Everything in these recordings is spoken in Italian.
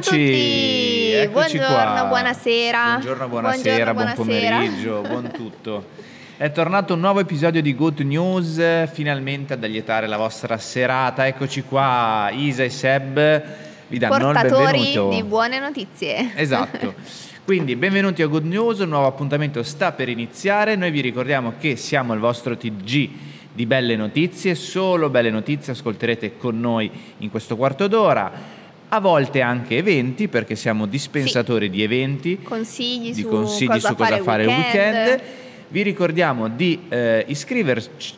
Ciao Eccoci, a tutti, eccoci buongiorno, qua. buonasera. Buongiorno, buonasera, buon buonasera. pomeriggio, buon tutto. È tornato un nuovo episodio di Good News, finalmente ad allietare la vostra serata. Eccoci qua, Isa e Seb vi danno il Portatori benvenuto. di buone notizie. Esatto. Quindi benvenuti a Good News, un nuovo appuntamento sta per iniziare. Noi vi ricordiamo che siamo il vostro TG di belle notizie, solo belle notizie ascolterete con noi in questo quarto d'ora. A volte anche eventi, perché siamo dispensatori di eventi, Consigli di su consigli cosa su cosa fare, fare il il weekend. Vi ricordiamo di eh,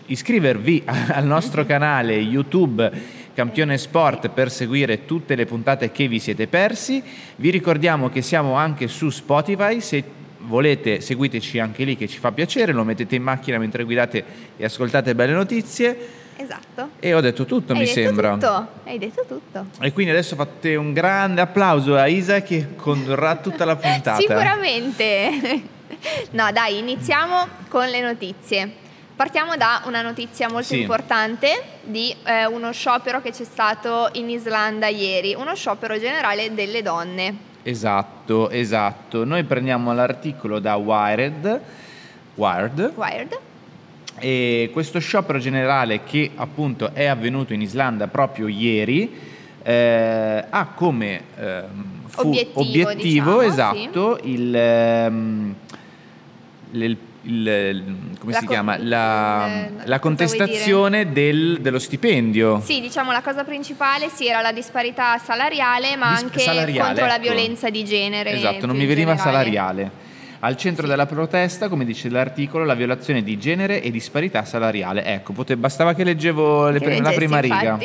iscrivervi al nostro canale YouTube Campione Sport per seguire tutte le puntate che vi siete persi. Vi ricordiamo che siamo anche su Spotify, se volete seguiteci anche lì che ci fa piacere, lo mettete in macchina mentre guidate e ascoltate belle notizie. Esatto. E ho detto tutto, Hai mi detto sembra. Tutto. Hai detto tutto. E quindi adesso fate un grande applauso a Isa che condurrà tutta la puntata. Sicuramente. no, dai, iniziamo con le notizie. Partiamo da una notizia molto Sì. importante di eh, uno sciopero che c'è stato in Islanda ieri, uno sciopero generale delle donne. Esatto, esatto. Noi prendiamo l'articolo da Wired, Wired Wired. E questo sciopero generale che appunto è avvenuto in Islanda proprio ieri eh, ha come fu- Obiettivo, obiettivo, diciamo, esatto il, ehm, il- il- come La si con- chiama la, il- la contestazione del- dello stipendio Sì, diciamo la cosa principale sì era la disparità salariale, ma Dis- anche salariale, contro la ecco. violenza di genere. Esatto, non mi veniva generale. salariale. Al centro della protesta, come dice l'articolo, la violazione di genere e disparità salariale. Ecco, pote- bastava che leggevo prime- la prima riga.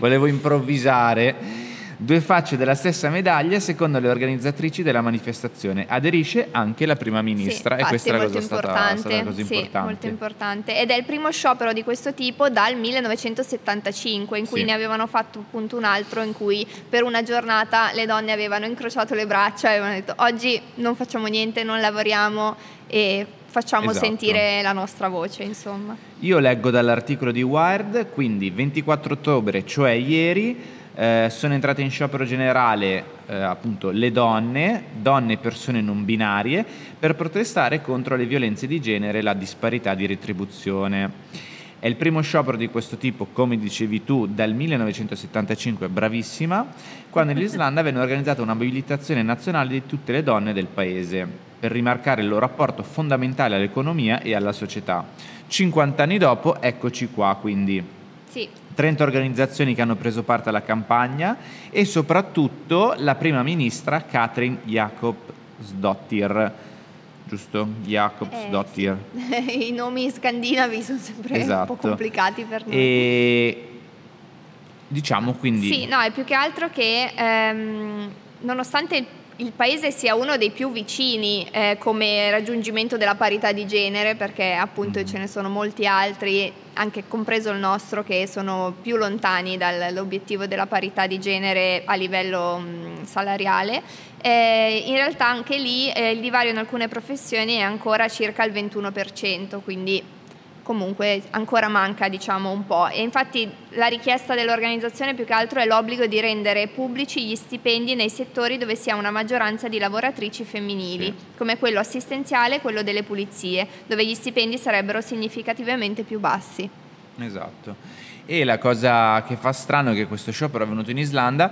Volevo improvvisare. Due facce della stessa medaglia, secondo le organizzatrici della manifestazione. Aderisce anche la prima ministra Sì, e questa è la cosa stata, importante. stata la cosa Sì, importante. molto importante. Ed è il primo sciopero di questo tipo dal 1975, in cui Sì. ne avevano fatto appunto un altro in cui per una giornata le donne avevano incrociato le braccia e avevano detto oggi non facciamo niente, non lavoriamo e facciamo Esatto. sentire la nostra voce, insomma. Io leggo dall'articolo di Wired, quindi 24 ottobre, cioè ieri, eh, sono entrate in sciopero generale eh, appunto le donne, donne e persone non binarie, per protestare contro le violenze di genere e la disparità di retribuzione. È il primo sciopero di questo tipo, come dicevi tu, dal 1975, bravissima, quando in Islanda venne organizzata una mobilitazione nazionale di tutte le donne del paese, per rimarcare il loro apporto fondamentale all'economia e alla società. 50 anni dopo, eccoci qua, quindi Sì, 30 organizzazioni che hanno preso parte alla campagna e soprattutto la prima ministra Katrin Jakobsdottir, giusto? Jakobsdottir. Eh, i nomi scandinavi sono sempre un Esatto. po' complicati per noi. E diciamo quindi Sì, no, è più che altro che ehm, nonostante il, paese sia uno dei più vicini eh, come raggiungimento della parità di genere, perché appunto Mm. ce ne sono molti altri, anche compreso il nostro, che sono più lontani dall'obiettivo della parità di genere a livello mh, salariale, eh, in realtà anche lì eh, il divario in alcune professioni è ancora circa il 21%, quindi comunque ancora manca diciamo un po' e infatti la richiesta dell'organizzazione più che altro è l'obbligo di rendere pubblici gli stipendi nei settori dove si ha una maggioranza di lavoratrici femminili Sì. come quello assistenziale e quello delle pulizie dove gli stipendi sarebbero significativamente più bassi Esatto. E la cosa che fa strano è che questo sciopero è avvenuto in Islanda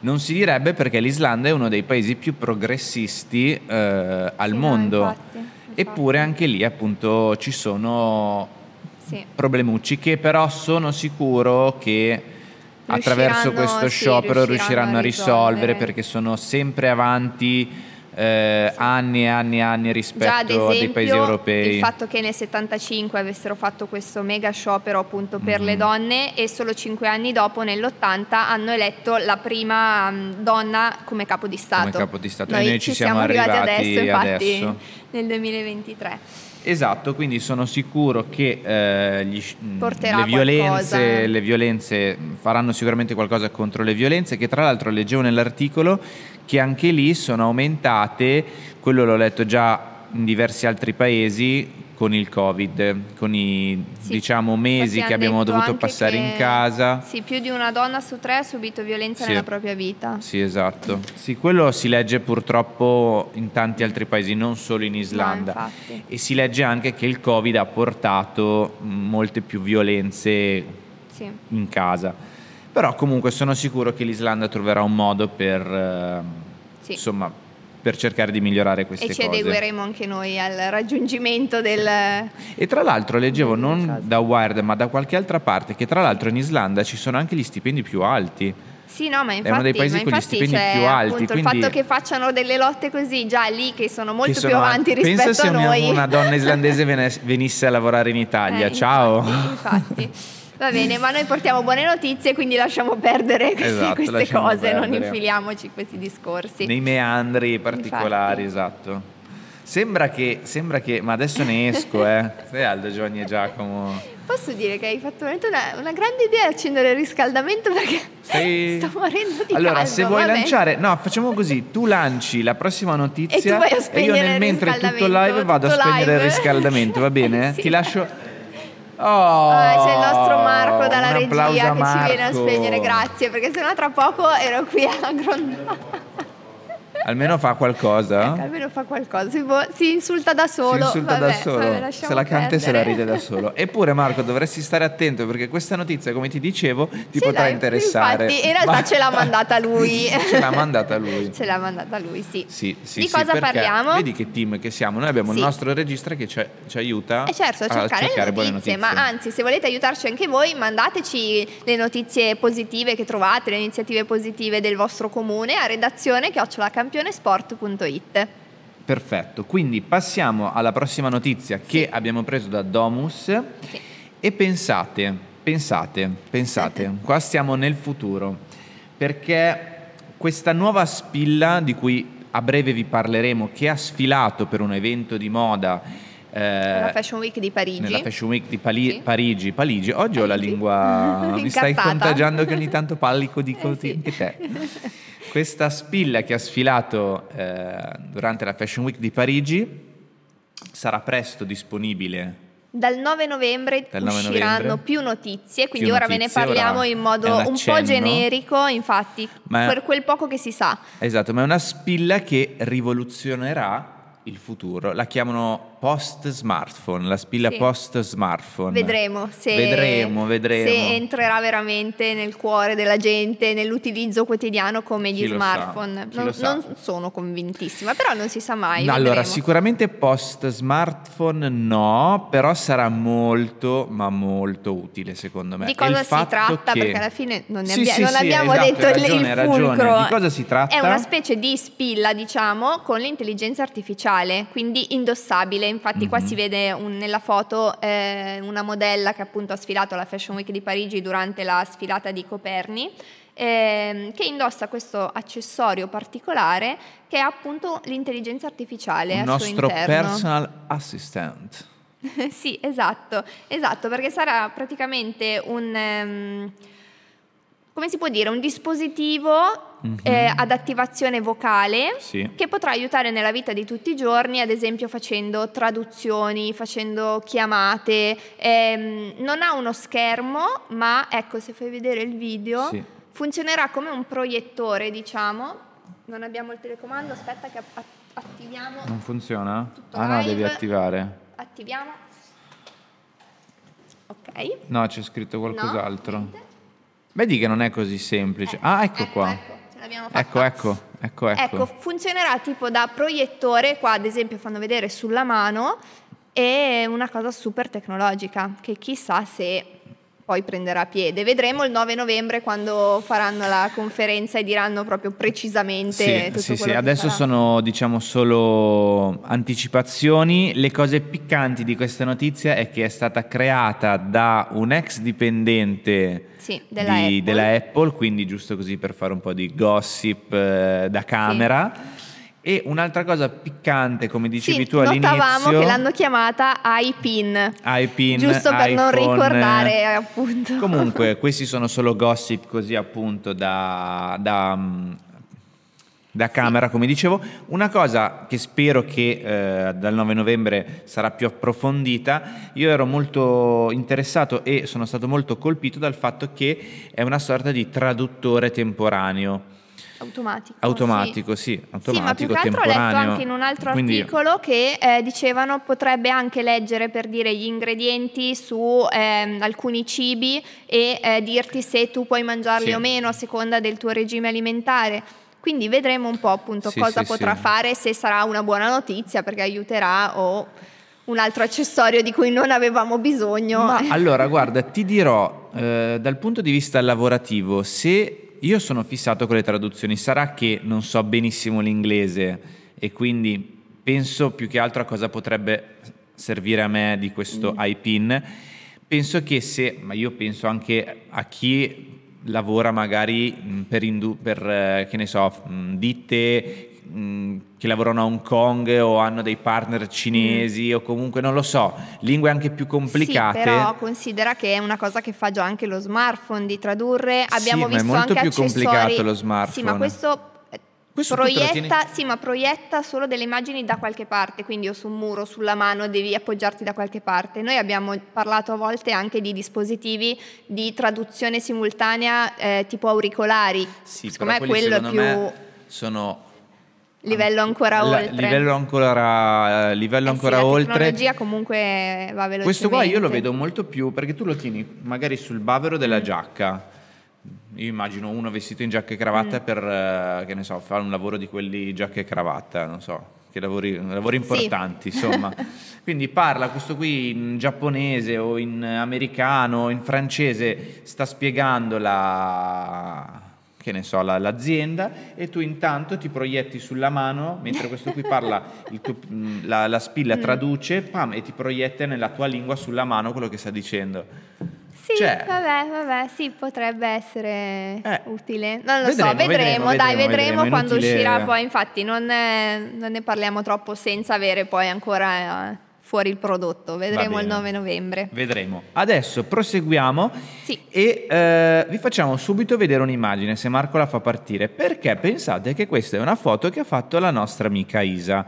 non si direbbe perché l'Islanda è uno dei paesi più progressisti eh, al Sì, no, mondo. infatti. Eppure anche lì appunto ci sono Sì. problemucci che però sono sicuro che attraverso questo sì, sciopero riusciranno riusciranno a risolvere. perché sono sempre avanti eh, anni e anni e anni Già ad rispetto a dei esempio paesi europei. il fatto che nel 75 avessero fatto questo mega sciopero appunto per Mhm. le donne e solo cinque anni dopo nell'80 hanno eletto la prima mm, donna come capo di Stato. Come capo di Stato. E Noi, noi ci ci siamo arrivati arrivati adesso, infatti adesso. nel 2023. Esatto, quindi sono sicuro che eh, gli Porterà le, violenze, le violenze faranno sicuramente qualcosa contro le violenze, che tra l'altro leggevo nell'articolo che anche lì sono aumentate, quello l'ho letto già in diversi altri paesi, con il Covid, con i Sì. diciamo mesi che abbiamo dovuto passare in casa. Sì, più di una donna su tre ha subito violenza Sì. nella propria vita. Sì, esatto. Sì, quello si legge purtroppo in tanti altri paesi, non solo in Islanda. No, e si legge anche che il Covid ha portato molte più violenze Sì. in casa. Però comunque sono sicuro che l'Islanda troverà un modo per, eh, Sì. insomma, per cercare di migliorare queste E ci cose. adegueremo anche noi al raggiungimento del... E tra l'altro leggevo non da Wired ma da qualche altra parte che tra l'altro in Islanda ci sono anche gli stipendi più alti. Sì, no, ma infatti, uno dei paesi con gli stipendi c'è più alti, appunto quindi- il fatto che facciano delle lotte così già lì che sono molto Che più sono- avanti rispetto Pensa se a una, noi. una donna islandese venisse a lavorare in Italia. Eh, Ciao. Infatti, infatti. Va bene, ma noi portiamo buone notizie, quindi lasciamo perdere queste, Esatto, queste lasciamo cose, non perdere. infiliamoci in questi discorsi. Nei meandri particolari, Infatti. esatto. Sembra che, sembra che, ma adesso ne esco, eh. Sei Aldo, Giovanni e Giacomo. Posso dire che hai fatto veramente una, una grande idea accendere il riscaldamento perché Sei- sto morendo di Allora, caldo. se vuoi vabbè. lanciare, no, facciamo così: tu lanci la prossima notizia E tu vai a io spegnere nel mentre tutto live vado a tutto spegnere il live. riscaldamento, va bene? Sì. Ti lascio. Oh, Ah, c'è il nostro Marco dalla regia che ci viene a Marco. spegnere, grazie, perché sennò tra poco ero qui a grondare. Almeno fa qualcosa. Almeno fa qualcosa, si, può- si insulta da solo. si insulta vabbè, da solo, vabbè, se la canta e se la ride da solo. Eppure, Marco, dovresti stare attento perché questa notizia, come ti dicevo, ti Ce potrà interessare. Infatti, in realtà Ma- ce l'ha mandata lui. Ce l'ha mandata lui. Ce l'ha mandata lui, sì. Sì, sì, Di sì, cosa parliamo? Vedi che team che siamo. Noi abbiamo il nostro regista che ci, ci aiuta E certo, a a cercare, buone notizie, ma anzi, se volete aiutarci anche voi, mandateci le notizie positive che trovate, le iniziative positive del vostro comune a redazione chiocciolacampionesport.it. Perfetto, quindi passiamo alla prossima notizia che abbiamo preso da Domus Sì. e pensate, pensate, pensate, qua stiamo nel futuro, perché questa nuova spilla di cui a breve vi parleremo, che ha sfilato per un evento di moda eh, La Fashion Week di Parigi. nella Fashion Week di Pali- Sì. Parigi, Parigi, oggi ho la Parigi. lingua, mi stai contagiando che ogni tanto pallico Eh, sì. ti- che te. Questa spilla che ha sfilato eh, durante la Fashion Week di Parigi sarà presto disponibile. Dal 9 novembre Dal 9 usciranno novembre. più notizie, quindi Più ora ve ne notizie, parliamo in modo un un, po' generico, infatti, Ma è- per quel poco che si sa. Esatto, ma è una spilla che rivoluzionerà il futuro. La chiamano post smartphone, la spilla Sì. post smartphone. Vedremo se, Vedremo, vedremo. se entrerà veramente nel cuore della gente, nell'utilizzo quotidiano come gli smartphone. Non, non sono convintissima, però non si sa mai. No, allora, sicuramente post smartphone no, però sarà molto, ma molto utile secondo me. Di cosa si tratta? che- Perché alla fine non, ne Sì, abbia- sì, non sì, abbiamo esatto, detto ragione, il fulcro. Di cosa si tratta? È una specie di spilla, diciamo, con l'intelligenza artificiale, quindi indossabile. Infatti, qua Mhm. si vede un- nella foto eh, una modella che appunto ha sfilato alla Fashion Week di Parigi durante la sfilata di Coperni. ehm, che indossa questo accessorio particolare che è appunto l'intelligenza artificiale al nostro suo interno. personal assistant. sì, esatto, esatto, perché sarà praticamente un, ehm, come si può dire, un dispositivo Mhm. eh, ad attivazione vocale Sì. che potrà aiutare nella vita di tutti i giorni, ad esempio facendo traduzioni, facendo chiamate. Ehm, non ha uno schermo, ma ecco, se fai vedere il video, Sì. funzionerà come un proiettore, diciamo. Non abbiamo il telecomando, aspetta che att- attiviamo. Non funziona? Ah no, live. devi attivare. Attiviamo. Ok. No, c'è scritto qualcos'altro. niente. Vedi che non è così semplice. ah, ecco, qua. Ecco, ce l'abbiamo fatta. Ecco, ecco, ecco, ecco. Ecco, funzionerà tipo da proiettore, qua ad esempio fanno vedere sulla mano, è una cosa super tecnologica che chissà se poi prenderà piede. Vedremo il 9 novembre quando faranno la conferenza e diranno proprio precisamente Sì, sì, sì, adesso sarà. sono diciamo solo anticipazioni. Le cose piccanti di questa notizia è che è stata creata da un ex dipendente Sì, della di- Apple. della Apple, quindi giusto così per fare un po' di gossip eh, da camera. E un'altra cosa piccante, come dicevi sì, tu all'inizio, notavamo che l'hanno chiamata iPin. iPin, Giusto per non iPhone. ricordare, appunto. Comunque, questi sono solo gossip così appunto da, da, da camera, come dicevo. Una cosa che spero che eh, dal 9 novembre sarà più approfondita, io ero molto interessato e sono stato molto colpito dal fatto che è una sorta di traduttore temporaneo. Automatico. Automatico, sì, sì automatico, sì, ma più che altro ho letto anche in un altro Quindi... articolo che eh, dicevano potrebbe anche leggere per dire gli ingredienti su eh, alcuni cibi e eh, dirti se tu puoi mangiarli sì. o meno a seconda del tuo regime alimentare. Quindi vedremo un po' appunto sì, cosa potrà fare, se sarà una buona notizia perché aiuterà o un altro accessorio di cui non avevamo bisogno. Ma allora, guarda, ti dirò, eh, dal punto di vista lavorativo, se io sono fissato con le traduzioni, sarà che non so benissimo l'inglese e quindi penso più che altro a cosa potrebbe servire a me di questo mm. iPin. Penso che se, ma io penso anche a chi lavora magari mm, per, indu- per eh, che ne so, mm, che lavorano a Hong Kong o hanno dei partner cinesi mm. o comunque non lo so, lingue anche più complicate. Sì, però considera che è una cosa che fa già anche lo smartphone di tradurre. Abbiamo sì, visto ma è molto anche più accessori... complicato lo smartphone. Sì, ma questo questo proietta, sì, ma proietta solo delle immagini da qualche parte, quindi o su un muro, sulla mano, devi appoggiarti da qualche parte. Noi abbiamo parlato a volte anche di dispositivi di traduzione simultanea eh, tipo auricolari. Sì, secondo me quello è più... sono livello ancora la, oltre. Livello ancora, eh, livello eh ancora sì, oltre. La tecnologia comunque va velocemente. Questo qua io lo vedo molto più perché tu lo tieni magari sul bavero della mm. giacca. Io immagino uno vestito in giacca e cravatta mm. per, eh, che ne so, fare un lavoro di quelli giacca e cravatta, non so, che lavori, lavori importanti, sì. insomma. Quindi parla questo qui in giapponese o in americano o in francese, sta spiegando la che ne so, la, l'azienda e tu intanto ti proietti sulla mano, mentre questo qui parla, tuo, la, la, spilla mm. traduce pam, e ti proietta nella tua lingua sulla mano quello che sta dicendo. Sì, cioè, vabbè, vabbè, sì, potrebbe essere eh, utile. Non lo vedremo, so, vedremo, vedremo dai, vedremo, vedremo quando uscirà poi. Infatti non, è, non, ne parliamo troppo senza avere poi ancora... Eh, fuori il prodotto. Vedremo il 9 novembre. Vedremo. Adesso proseguiamo sì. e eh, vi facciamo subito vedere un'immagine se Marco la fa partire. Perché pensate che questa è una foto che ha fatto la nostra amica Isa.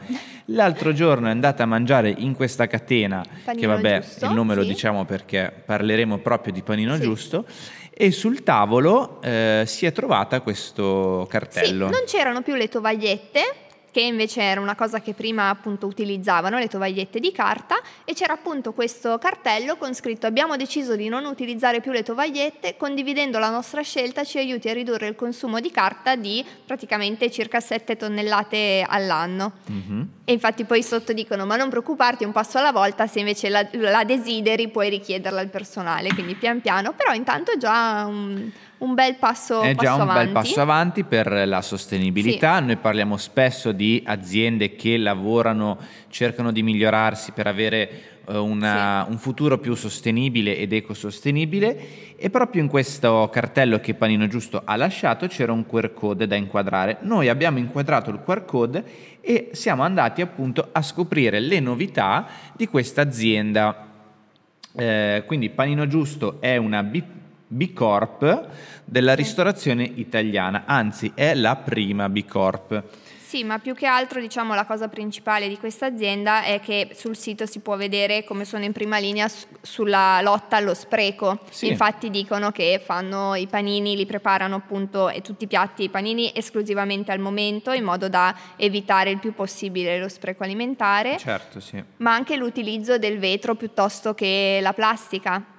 L'altro giorno è andata a mangiare in questa catena, panino che vabbè, giusto, il nome sì. lo diciamo perché parleremo proprio di panino sì. giusto. E sul tavolo eh, si è trovata questo cartello. Sì, non c'erano più le tovagliette, che invece era una cosa che prima appunto utilizzavano, le tovagliette di carta, e c'era appunto questo cartello con scritto abbiamo deciso di non utilizzare più le tovagliette, condividendo la nostra scelta ci aiuti a ridurre il consumo di carta di praticamente circa 7 tonnellate all'anno. Mm-hmm. E infatti poi sotto dicono ma non preoccuparti un passo alla volta, se invece la, la desideri puoi richiederla al personale, quindi pian piano, però intanto già un un bel passo, è già passo un bel passo avanti per la sostenibilità. Sì. Noi parliamo spesso di aziende che lavorano, cercano di migliorarsi per avere una, sì. un futuro più sostenibile ed ecosostenibile e proprio in questo cartello che Panino Giusto ha lasciato c'era un QR code da inquadrare. Noi abbiamo inquadrato il QR code e siamo andati appunto a scoprire le novità di questa azienda. Eh, quindi Panino Giusto è una B B Corp della ristorazione italiana, anzi è la prima B Corp. Sì, ma più che altro diciamo la cosa principale di questa azienda è che sul sito si può vedere come sono in prima linea su, sulla lotta allo spreco. Sì. Infatti dicono che fanno i panini, li preparano appunto e tutti i piatti i panini esclusivamente al momento in modo da evitare il più possibile lo spreco alimentare. Certo, sì. Ma anche l'utilizzo del vetro piuttosto che la plastica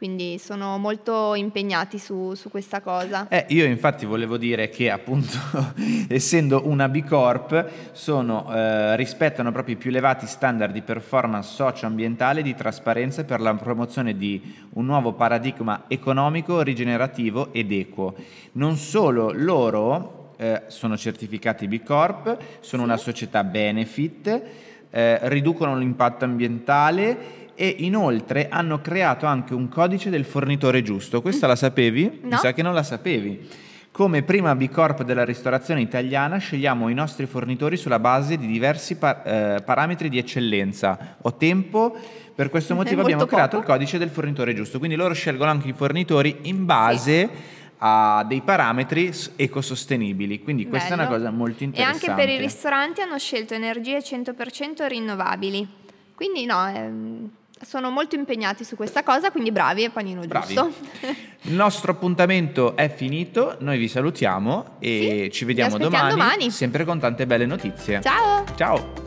quindi sono molto impegnati su, su questa cosa. Eh, io infatti volevo dire che appunto essendo una B Corp sono, eh, rispettano proprio i più elevati standard di performance socio-ambientale e di trasparenza per la promozione di un nuovo paradigma economico, rigenerativo ed equo. Non solo loro eh, sono certificati B Corp, sono sì. una società benefit, eh, riducono l'impatto ambientale e inoltre hanno creato anche un codice del fornitore giusto. Questa la sapevi? No. Mi sa che non la sapevi. Come prima B Corp della ristorazione italiana scegliamo i nostri fornitori sulla base di diversi par- eh, parametri di eccellenza. Ho tempo, per questo motivo abbiamo creato il codice del fornitore giusto. Quindi loro scelgono anche i fornitori in base... Sì a dei parametri ecosostenibili, quindi questa Bello. è una cosa molto E interessante. anche per i ristoranti hanno scelto energie 100% rinnovabili. Quindi no, ehm, sono molto impegnati su questa cosa, quindi bravi, è panino Bravi. giusto. Il nostro appuntamento è finito, noi vi salutiamo e Sì, ci vediamo domani, domani. sempre con tante belle notizie. Ciao! Ciao!